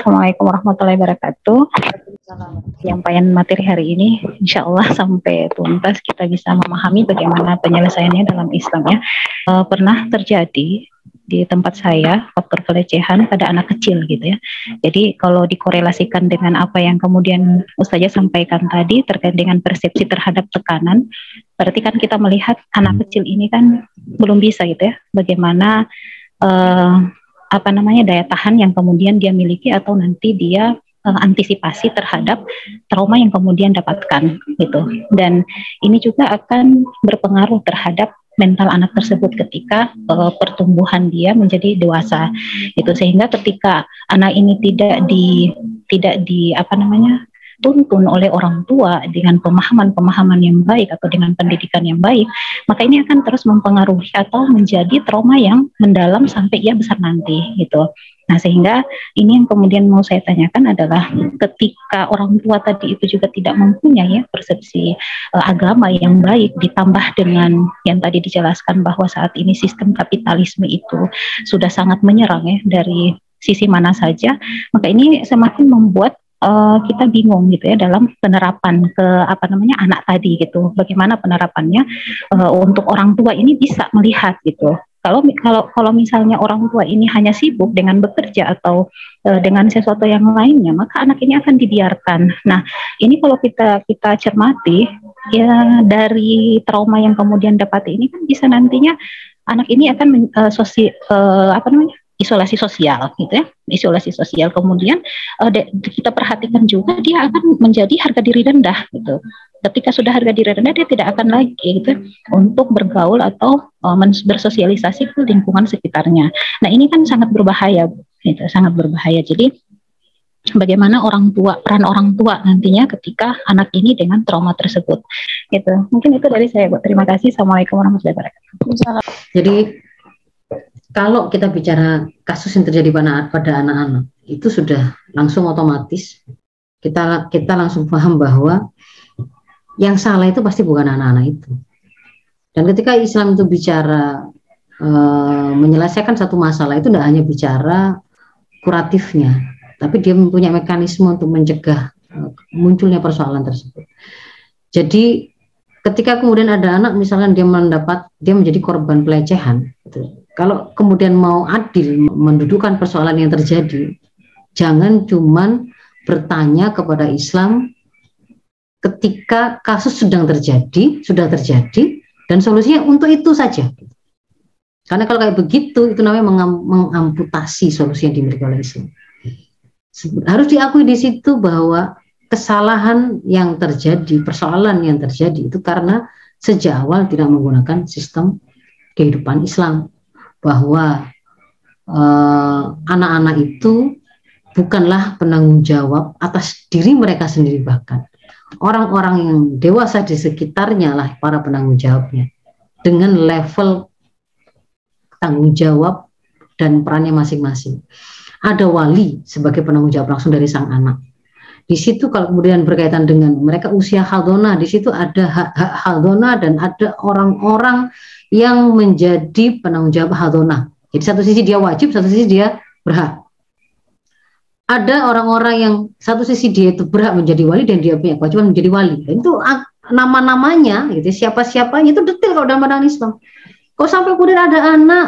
Assalamualaikum warahmatullahi wabarakatuh. Penyampaian materi hari ini, insya Allah sampai tuntas kita bisa memahami bagaimana penyelesaiannya dalam Islam ya. E, pernah terjadi di tempat saya faktor pelecehan pada anak kecil gitu ya. Jadi kalau dikorelasikan dengan apa yang kemudian Ustazah sampaikan tadi terkait dengan persepsi terhadap tekanan, berarti kan kita melihat anak kecil ini kan belum bisa gitu ya. Bagaimana uh, apa namanya daya tahan yang kemudian dia miliki atau nanti dia uh, antisipasi terhadap trauma yang kemudian dapatkan gitu. Dan ini juga akan berpengaruh terhadap mental anak tersebut ketika uh, pertumbuhan dia menjadi dewasa itu sehingga ketika anak ini tidak di tidak di apa namanya dituntun oleh orang tua dengan pemahaman-pemahaman yang baik atau dengan pendidikan yang baik, maka ini akan terus mempengaruhi atau menjadi trauma yang mendalam sampai ia besar nanti gitu. Nah, sehingga ini yang kemudian mau saya tanyakan adalah ketika orang tua tadi itu juga tidak mempunyai ya, persepsi uh, agama yang baik ditambah dengan yang tadi dijelaskan bahwa saat ini sistem kapitalisme itu sudah sangat menyerang ya dari sisi mana saja, maka ini semakin membuat uh, kita bingung gitu ya dalam penerapan ke apa namanya anak tadi gitu. Bagaimana penerapannya uh, untuk orang tua ini bisa melihat gitu. Kalau kalau kalau misalnya orang tua ini hanya sibuk dengan bekerja atau uh, dengan sesuatu yang lainnya, maka anak ini akan dibiarkan. Nah, ini kalau kita kita cermati ya dari trauma yang kemudian dapat ini kan bisa nantinya anak ini akan uh, sosi, uh, apa namanya isolasi sosial gitu ya. Isolasi sosial. Kemudian uh, kita perhatikan juga dia akan menjadi harga diri rendah gitu. Ketika sudah harga diri rendah dia tidak akan lagi gitu untuk bergaul atau uh, bersosialisasi ke lingkungan sekitarnya. Nah ini kan sangat berbahaya gitu sangat berbahaya. Jadi bagaimana orang tua peran orang tua nantinya ketika anak ini dengan trauma tersebut gitu. Mungkin itu dari saya bu. Terima kasih. Assalamualaikum warahmatullahi wabarakatuh. Jadi kalau kita bicara kasus yang terjadi pada anak-anak itu sudah langsung otomatis kita kita langsung paham bahwa yang salah itu pasti bukan anak-anak itu. Dan ketika Islam itu bicara e, menyelesaikan satu masalah itu tidak hanya bicara kuratifnya, tapi dia mempunyai mekanisme untuk mencegah e, munculnya persoalan tersebut. Jadi ketika kemudian ada anak misalnya dia mendapat dia menjadi korban pelecehan, gitu, kalau kemudian mau adil mendudukan persoalan yang terjadi, jangan cuman bertanya kepada Islam ketika kasus sedang terjadi, sudah terjadi, dan solusinya untuk itu saja. Karena kalau kayak begitu, itu namanya mengam, mengamputasi solusi yang dimiliki oleh Islam. Harus diakui di situ bahwa kesalahan yang terjadi, persoalan yang terjadi itu karena sejak awal tidak menggunakan sistem kehidupan Islam bahwa eh, anak-anak uh, itu bukanlah penanggung jawab atas diri mereka sendiri bahkan orang-orang yang dewasa di sekitarnya lah para penanggung jawabnya dengan level tanggung jawab dan perannya masing-masing. Ada wali sebagai penanggung jawab langsung dari sang anak. Di situ kalau kemudian berkaitan dengan mereka usia haldona, di situ ada hak-hak haldona dan ada orang-orang yang menjadi penanggung jawab hadona. Jadi satu sisi dia wajib, satu sisi dia berhak. Ada orang-orang yang satu sisi dia itu berhak menjadi wali dan dia punya kewajiban menjadi wali. Dan itu nama-namanya, gitu, siapa-siapanya itu detail kalau dalam pandangan Islam. Kok sampai kemudian ada anak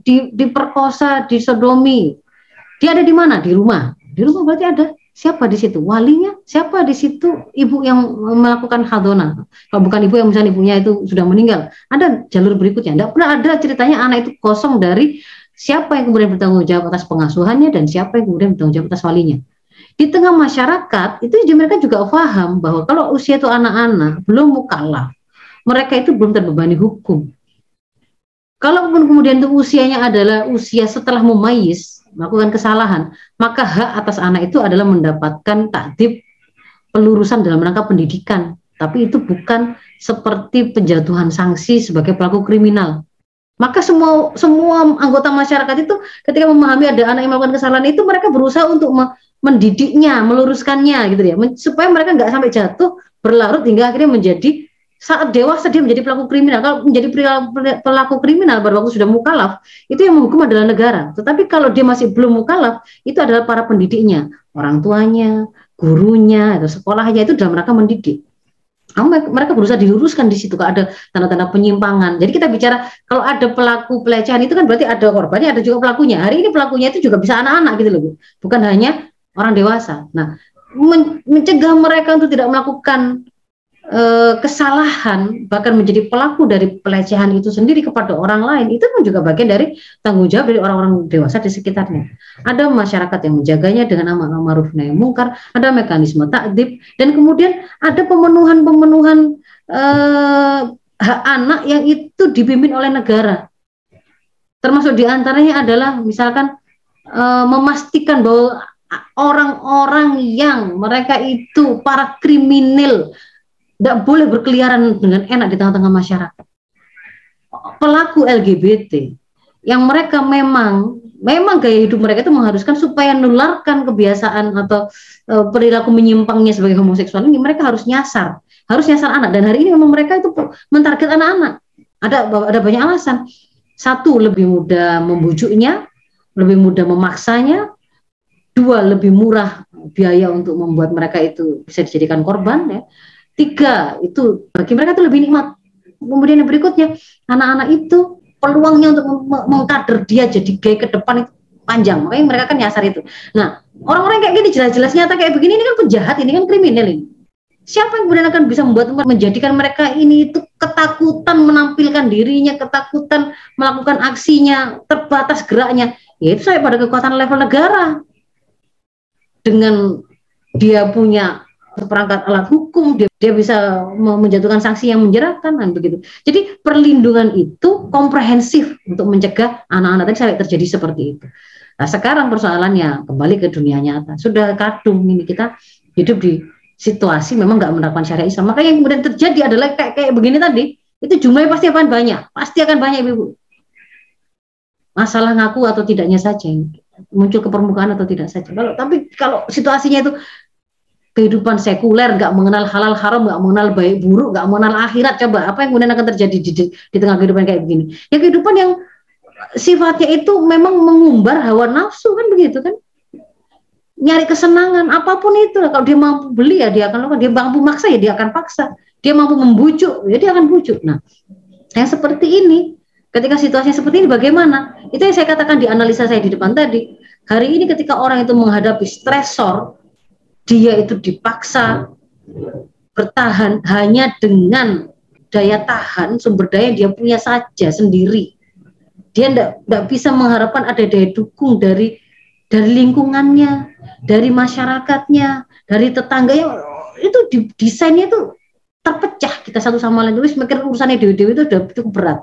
di, diperkosa, disodomi, dia ada di mana? Di rumah. Di rumah berarti ada Siapa di situ? Walinya? Siapa di situ ibu yang melakukan hadona? Kalau bukan ibu yang misalnya ibunya itu sudah meninggal, ada jalur berikutnya. Tidak pernah ada ceritanya anak itu kosong dari siapa yang kemudian bertanggung jawab atas pengasuhannya dan siapa yang kemudian bertanggung jawab atas walinya. Di tengah masyarakat itu mereka juga paham bahwa kalau usia itu anak-anak belum mukallaf, mereka itu belum terbebani hukum. Kalau kemudian itu usianya adalah usia setelah memayis, melakukan kesalahan, maka hak atas anak itu adalah mendapatkan takdib pelurusan dalam rangka pendidikan. Tapi itu bukan seperti penjatuhan sanksi sebagai pelaku kriminal. Maka semua semua anggota masyarakat itu ketika memahami ada anak yang melakukan kesalahan itu mereka berusaha untuk mendidiknya, meluruskannya gitu ya, supaya mereka nggak sampai jatuh berlarut hingga akhirnya menjadi saat dewasa dia menjadi pelaku kriminal. Kalau menjadi pelaku kriminal baru waktu sudah mukalaf, itu yang menghukum adalah negara. Tetapi kalau dia masih belum mukalaf, itu adalah para pendidiknya, orang tuanya, gurunya, atau sekolahnya itu dalam rangka mendidik. Mereka berusaha diluruskan di situ kalau ada tanda-tanda penyimpangan. Jadi kita bicara kalau ada pelaku pelecehan itu kan berarti ada korbannya, ada juga pelakunya. Hari ini pelakunya itu juga bisa anak-anak gitu loh, bukan hanya orang dewasa. Nah, mencegah mereka untuk tidak melakukan kesalahan bahkan menjadi pelaku dari pelecehan itu sendiri kepada orang lain itu pun juga bagian dari tanggung jawab dari orang-orang dewasa di sekitarnya. Ada masyarakat yang menjaganya dengan amar ma'ruf nahi mungkar, ada mekanisme takdib dan kemudian ada pemenuhan-pemenuhan eh, hak anak yang itu dipimpin oleh negara. Termasuk di antaranya adalah misalkan eh, memastikan bahwa orang-orang yang mereka itu para kriminal tidak boleh berkeliaran dengan enak di tengah-tengah masyarakat. Pelaku LGBT yang mereka memang memang gaya hidup mereka itu mengharuskan supaya menularkan kebiasaan atau e, perilaku menyimpangnya sebagai homoseksual ini mereka harus nyasar, harus nyasar anak dan hari ini memang mereka itu mentarget anak-anak. Ada ada banyak alasan. Satu lebih mudah membujuknya, lebih mudah memaksanya. Dua lebih murah biaya untuk membuat mereka itu bisa dijadikan korban ya Tiga, itu bagi mereka itu lebih nikmat. Kemudian yang berikutnya, anak-anak itu peluangnya untuk mengkader dia jadi gay ke depan itu panjang. Makanya mereka kan nyasar itu. Nah, orang-orang kayak gini jelas-jelas nyata kayak begini ini kan penjahat, ini kan kriminal ini. Siapa yang kemudian akan bisa membuat menjadikan mereka ini itu ketakutan menampilkan dirinya, ketakutan melakukan aksinya, terbatas geraknya. Ya itu saya pada kekuatan level negara. Dengan dia punya perangkat alat hukum dia, dia bisa menjatuhkan sanksi yang menjeratkan kan begitu. Jadi perlindungan itu komprehensif untuk mencegah anak-anak tadi sampai terjadi seperti itu. Nah, sekarang persoalannya kembali ke dunia nyata. Sudah kadung ini kita hidup di situasi memang nggak menerapkan syariat Islam. Maka yang kemudian terjadi adalah kayak kayak begini tadi, itu jumlahnya pasti akan banyak, pasti akan banyak ibu. Masalah ngaku atau tidaknya saja muncul ke permukaan atau tidak saja. Kalau tapi kalau situasinya itu kehidupan sekuler, nggak mengenal halal haram, nggak mengenal baik buruk, nggak mengenal akhirat. Coba apa yang kemudian akan terjadi di, di, di tengah kehidupan kayak begini? Ya kehidupan yang sifatnya itu memang mengumbar hawa nafsu kan begitu kan? Nyari kesenangan apa pun itu kalau dia mampu beli ya dia akan lakukan, dia mampu maksa ya dia akan paksa, dia mampu membujuk ya dia akan bujuk. Nah, yang seperti ini ketika situasinya seperti ini bagaimana? Itu yang saya katakan di analisa saya di depan tadi. Hari ini ketika orang itu menghadapi stresor, dia itu dipaksa bertahan hanya dengan daya tahan sumber daya dia punya saja sendiri. Dia tidak bisa mengharapkan ada daya dukung dari dari lingkungannya dari masyarakatnya dari tetangganya itu di, desainnya itu terpecah kita satu sama lain. Terus mikir urusannya dewi dewi itu sudah cukup berat.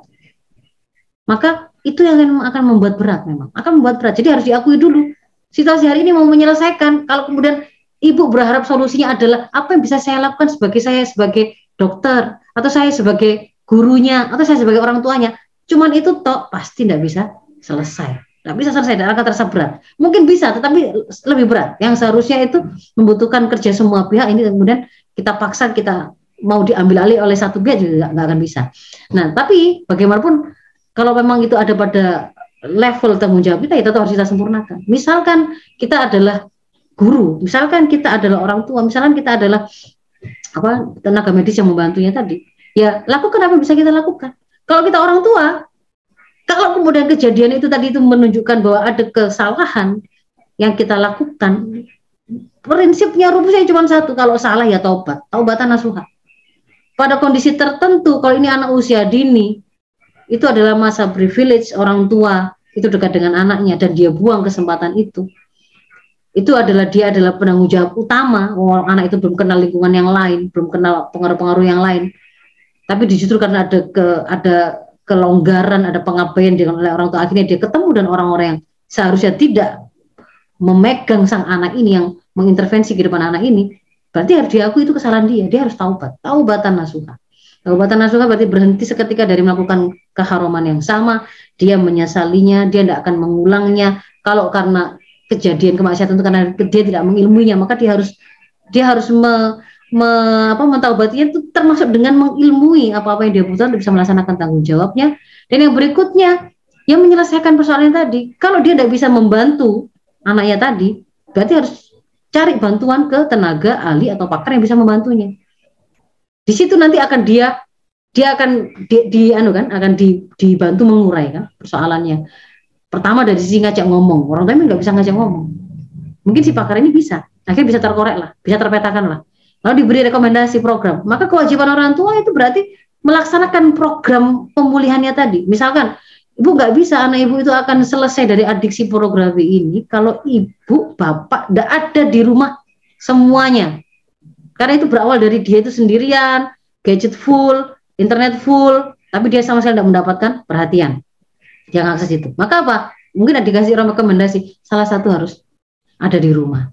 Maka itu yang akan membuat berat memang. Akan membuat berat. Jadi harus diakui dulu. Situasi hari ini mau menyelesaikan. Kalau kemudian ibu berharap solusinya adalah apa yang bisa saya lakukan sebagai saya sebagai dokter atau saya sebagai gurunya atau saya sebagai orang tuanya. Cuman itu toh pasti tidak bisa selesai. Tidak bisa selesai dan akan terasa berat. Mungkin bisa tetapi lebih berat. Yang seharusnya itu membutuhkan kerja semua pihak. Ini kemudian kita paksa kita mau diambil alih oleh satu pihak juga nggak akan bisa. Nah tapi bagaimanapun kalau memang itu ada pada level tanggung jawab kita itu harus kita sempurnakan. Misalkan kita adalah guru, misalkan kita adalah orang tua, misalkan kita adalah apa tenaga medis yang membantunya tadi, ya lakukan apa yang bisa kita lakukan. Kalau kita orang tua, kalau kemudian kejadian itu tadi itu menunjukkan bahwa ada kesalahan yang kita lakukan, prinsipnya rumusnya cuma satu, kalau salah ya taubat, taubatan nasuha. Pada kondisi tertentu, kalau ini anak usia dini, itu adalah masa privilege orang tua itu dekat dengan anaknya dan dia buang kesempatan itu itu adalah dia adalah penanggung jawab utama. Orang anak itu belum kenal lingkungan yang lain belum kenal pengaruh-pengaruh yang lain. Tapi justru karena ada ke ada kelonggaran ada pengabaian dengan oleh orang tua akhirnya dia ketemu dan orang-orang yang seharusnya tidak memegang sang anak ini yang mengintervensi kehidupan anak ini berarti harus diakui itu kesalahan dia. Dia harus taubat. Taubatan nasuha. Taubatan nasuha berarti berhenti seketika dari melakukan keharuman yang sama. Dia menyesalinya dia tidak akan mengulangnya kalau karena kejadian kemaksiatan itu karena dia tidak mengilmuinya maka dia harus dia harus me, me, apa mentaubatinya itu termasuk dengan mengilmui apa-apa yang dia butuhkan untuk bisa melaksanakan tanggung jawabnya. Dan yang berikutnya, yang menyelesaikan persoalan tadi. Kalau dia tidak bisa membantu anaknya tadi, berarti harus cari bantuan ke tenaga ahli atau pakar yang bisa membantunya. Di situ nanti akan dia dia akan di, di anu kan akan di, dibantu mengurai kan persoalannya. Pertama dari sisi ngajak ngomong, orang tua nggak bisa ngajak ngomong. Mungkin si pakar ini bisa, akhirnya bisa terkorek lah, bisa terpetakan lah lalu diberi rekomendasi program, maka kewajiban orang tua itu berarti melaksanakan program pemulihannya tadi. Misalkan ibu nggak bisa anak ibu itu akan selesai dari adiksi pornografi ini kalau ibu bapak tidak ada di rumah semuanya. Karena itu berawal dari dia itu sendirian, gadget full, internet full, tapi dia sama sekali tidak mendapatkan perhatian yang akses itu. Maka apa? Mungkin ada dikasih rekomendasi, salah satu harus ada di rumah.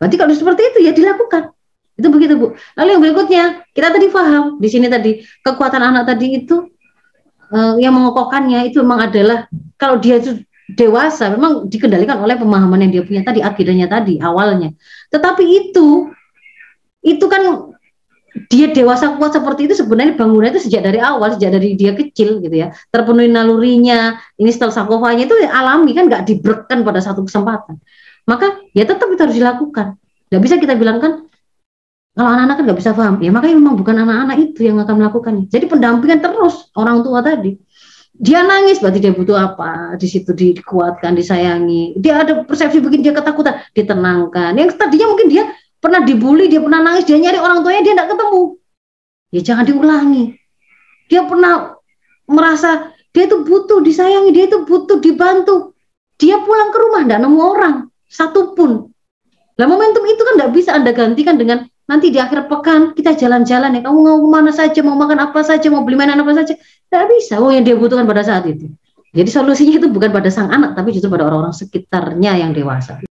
Berarti kalau seperti itu ya dilakukan. Itu begitu Bu. Lalu yang berikutnya, kita tadi paham di sini tadi kekuatan anak tadi itu uh, yang mengokohkannya itu memang adalah kalau dia itu dewasa memang dikendalikan oleh pemahaman yang dia punya tadi akidahnya tadi awalnya. Tetapi itu itu kan dia dewasa kuat seperti itu sebenarnya bangunan itu sejak dari awal sejak dari dia kecil gitu ya terpenuhi nalurinya ini sakofanya itu alami kan nggak dibrekan pada satu kesempatan maka ya tetap itu harus dilakukan nggak bisa kita bilang kan kalau anak-anak kan nggak bisa paham, ya makanya memang bukan anak-anak itu yang akan melakukannya. Jadi pendampingan terus orang tua tadi. Dia nangis berarti dia butuh apa? Di situ dikuatkan, disayangi. Dia ada persepsi bikin dia ketakutan, ditenangkan. Yang tadinya mungkin dia pernah dibully, dia pernah nangis, dia nyari orang tuanya dia tidak ketemu. Ya jangan diulangi. Dia pernah merasa dia itu butuh disayangi, dia itu butuh dibantu. Dia pulang ke rumah tidak nemu orang satupun. Nah momentum itu kan tidak bisa anda gantikan dengan nanti di akhir pekan kita jalan-jalan ya kamu mau ke mana saja mau makan apa saja mau beli mainan apa saja tidak bisa oh yang dia butuhkan pada saat itu jadi solusinya itu bukan pada sang anak tapi justru pada orang-orang sekitarnya yang dewasa